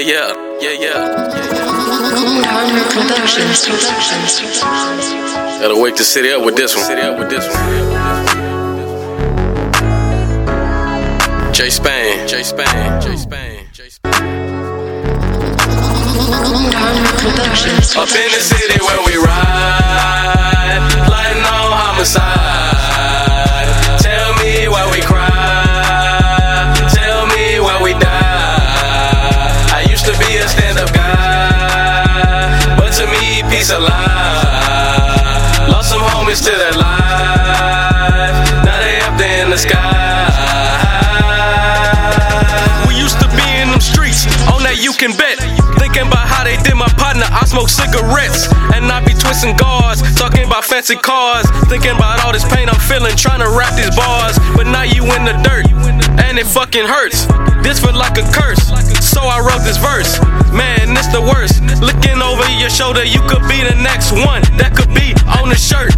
yeah, yeah, yeah, yeah, Productions. Productions. Gotta wake the city up with this one. City up with this one. J Spain, J Spain, J Spain, J Spain. Up in the city where to me, peace. Lost some homies to that life, now they up there in the sky. We used to be in them streets, on that you can bet. Thinking about how they did my partner, I smoke cigarettes. And I be twisting guards, talking about fancy cars. Thinking about all this pain I'm feeling, trying to rap these bars. But now you in the dirt, and it fucking hurts. This feel like a curse, shoulder, you could be the next one. That could be on the shirt.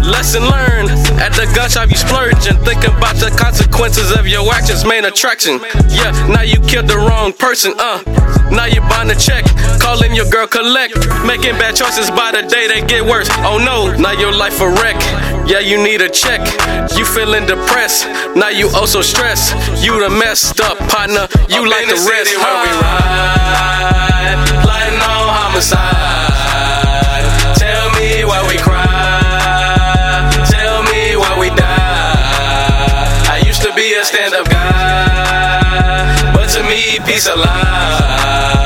Lesson learned at the gun shop, you splurge and think about the consequences of your actions. Main attraction. Yeah, now you killed the wrong person, uh. Now you buying a check, calling your girl collect. Making bad choices by the day they get worse. Oh no, now your life a wreck. Yeah, you need a check. You feeling depressed. Now you also stressed. You the messed up partner. You like the, rest. Where we ride, to me,